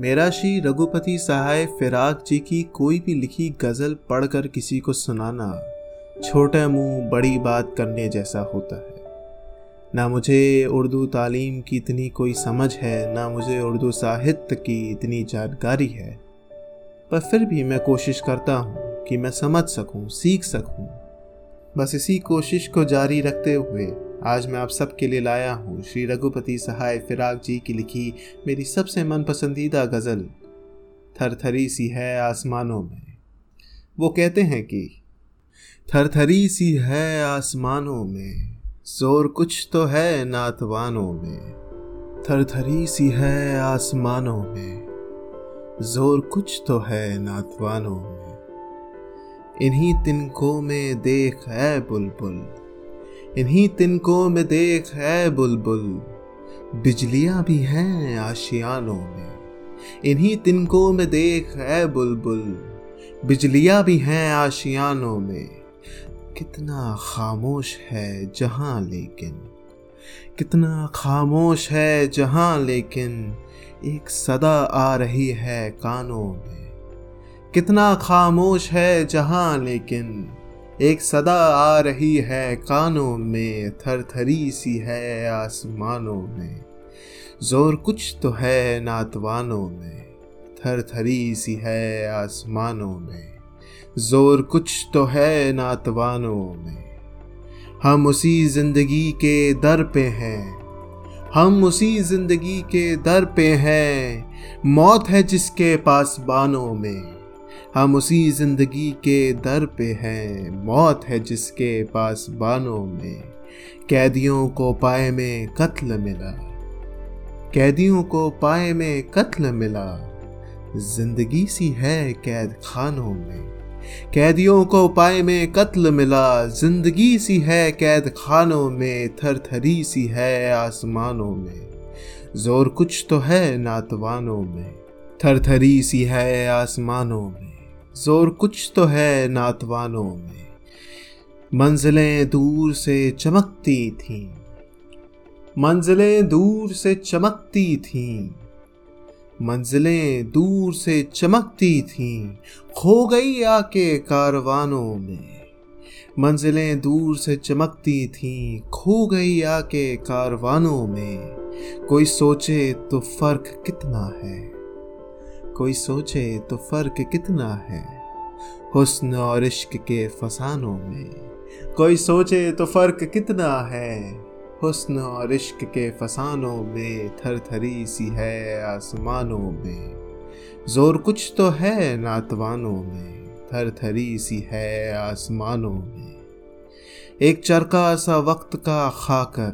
मेरा श्री रघुपति सहाय फिराक जी की कोई भी लिखी गज़ल पढ़कर किसी को सुनाना छोटे मुँह बड़ी बात करने जैसा होता है। ना मुझे उर्दू तालीम की इतनी कोई समझ है, ना मुझे उर्दू साहित्य की इतनी जानकारी है। पर फिर भी मैं कोशिश करता हूँ कि मैं समझ सकूँ, सीख सकूँ। बस इसी कोशिश को जारी रखते हुए आज मैं आप सबके लिए लाया हूँ श्री रघुपति सहाय फिराक जी की लिखी मेरी सबसे मन पसंदीदा गज़ल, थरथरी सी है आसमानों में। वो कहते हैं कि, थरथरी सी है आसमानों में, ज़ोर कुछ तो है नातवानों में। थरथरी सी है आसमानों में, ज़ोर कुछ तो है नातवानों में। इन्हीं तिनकों में देख है बुलबुल इन्हीं तिनकों में देख है बुलबुल। बिजलियाँ भी हैं आशियानों में। इन्हीं तिनकों में देख है बुलबुल। बिजलियाँ भी हैं आशियानों में। कितना खामोश है जहाँ लेकिन। कितना खामोश है जहाँ लेकिन। एक सदा आ रही है कानों में। कितना खामोश है जहाँ लेकिन। एक सदा आ रही है कानों में, थरथरी सी है आसमानों में। ज़ोर कुछ तो है नातवानों में, थरथरी सी है आसमानों में। ज़ोर कुछ तो है नातवानों में। हम उसी ज़िंदगी के दर पे हैं, हम उसी ज़िंदगी के दर पे हैं। मौत है जिसके पास बानों में। हम उसी ज़िंदगी के दर पे हैं। मौत है जिसके पास बानों में। कैदियों को पाए में कत्ल मिला। कैदियों को पाए में कत्ल मिला। ज़िंदगी सी है कैद खानों में। कैदियों को पाए में कत्ल मिला। ज़िंदगी सी है कैद खानों में। थरथरी सी है आसमानों में। ज़ोर कुछ तो है नातवानों में। थरथरी सी है आसमानों में। ज़ोर कुछ तो है नातवानों में। मंजिलें दूर से चमकती थीं। मंजिलें दूर से चमकती थीं। मंजिलें दूर से चमकती थीं। खो गई आके कारवानों में। मंजिलें दूर से चमकती थीं। खो गई आके कारवानों में। कोई सोचे तो फ़र्क कितना है। कोई सोचे तो फ़र्क कितना है? हुस्न और इश्क के फसानों में कोई सोचे तो फ़र्क कितना है? हुस्न और इश्क के फसानों में थर थरी सी है आसमानों में। ज़ोर कुछ तो है नातवानों में थर थरी सी है आसमानों में। एक चरका सा वक्त का खाकर,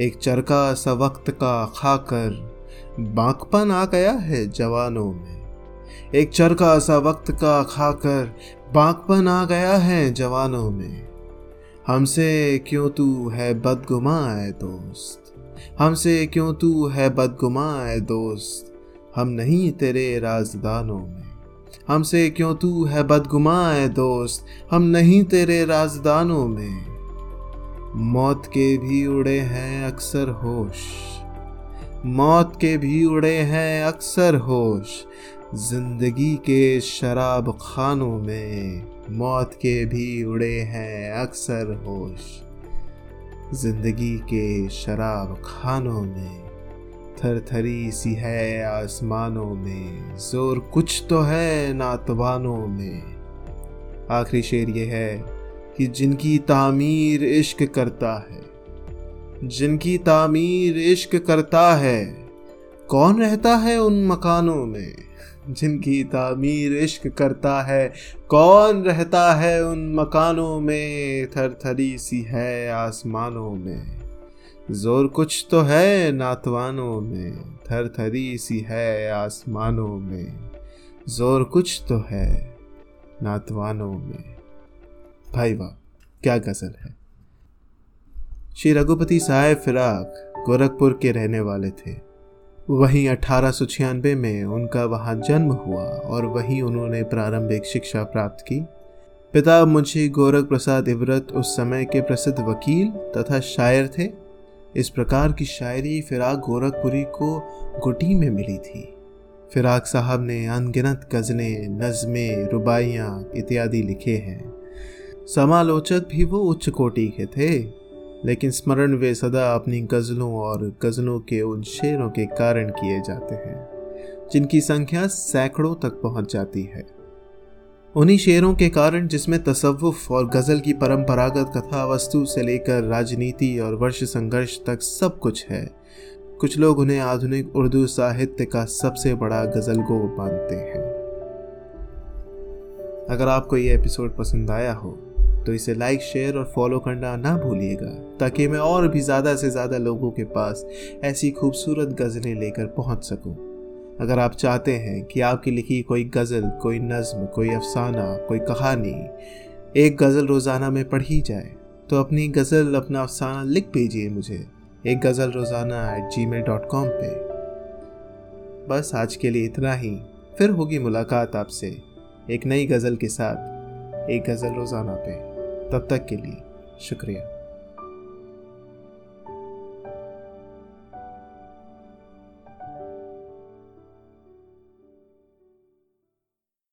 एक चरका सा वक्त का खाकर बाकपन आ गया है जवानों में। एक चरका सा वक्त का खाकर बाकपन आ गया है जवानों में। हमसे क्यों तू है बदगुमा है दोस्त? हमसे क्यों तू है बदगुमा है दोस्त? हम नहीं तेरे राजदानों में। हमसे क्यों तू है बदगुमा है दोस्त? हम नहीं तेरे राजदानों में। मौत के भी उड़े हैं अक्सर होश। मौत के भी उड़े हैं अक्सर होश। ज़िंदगी के शराब खानों में मौत के भी उड़े हैं अक्सर होश। ज़िंदगी के शराब खानों में थरथरी सी है आसमानों में। ज़ोर कुछ तो है नातवानों में। आखिरी शेर ये है कि जिनकी तामीर इश्क करता है जिनकी तामीर इश्क करता है। कौन रहता है उन मकानों में? जिनकी तामीर इश्क करता है, कौन रहता है उन मकानों में? थरथरी सी है आसमानों में। ज़ोर कुछ तो है नातवानों में, थरथरी सी है आसमानों में। ज़ोर कुछ तो है नातवानों में। भाई वाह, क्या गज़ल है। श्री रघुपति साहेब फिराक गोरखपुर के रहने वाले थे। वहीं अठारह सौ छियानवे में उनका वहाँ जन्म हुआ और वहीं उन्होंने प्रारंभिक शिक्षा प्राप्त की। पिता मुंशी गोरख प्रसाद इवरत उस समय के प्रसिद्ध वकील तथा शायर थे। इस प्रकार की शायरी फिराक गोरखपुरी को गुटी में मिली थी। फिराक साहब ने अनगिनत गज़लें, नज़में, रुबाइयाँ इत्यादि लिखे हैं। समालोचक भी वो उच्च कोटि के थे। लेकिन स्मरण वे सदा अपनी गज़लों और गज़लों के उन शेरों के कारण किए जाते हैं, जिनकी संख्या सैकड़ों तक पहुँच जाती है। उन्हीं शेरों के कारण जिसमें तसव्वुफ और गज़ल की परंपरागत कथा वस्तु से लेकर राजनीति और वर्ष संघर्ष तक सब कुछ है, कुछ लोग उन्हें आधुनिक उर्दू साहित्य का सबसे बड़ा गज़ल गो मानते हैं। अगर आपको ये एपिसोड पसंद आया हो तो इसे लाइक शेयर और फॉलो करना ना भूलिएगा, ताकि मैं और भी ज़्यादा से ज़्यादा लोगों के पास ऐसी खूबसूरत गज़लें लेकर पहुँच सकूँ। अगर आप चाहते हैं कि आपकी लिखी कोई गज़ल, कोई नज़म, कोई अफसाना, कोई कहानी एक गज़ल रोज़ाना में पढ़ी जाए तो अपनी गज़ल, अपना अफसाना लिख भेजिए मुझे, एक गज़ल रोज़ाना at ji mail dot com पे बस आज के लिए इतना ही, फिर होगी मुलाकात आपसे, एक नई गज़ल के साथ, एक गज़ल रोज़ाना पे तब तक के लिए शुक्रिया।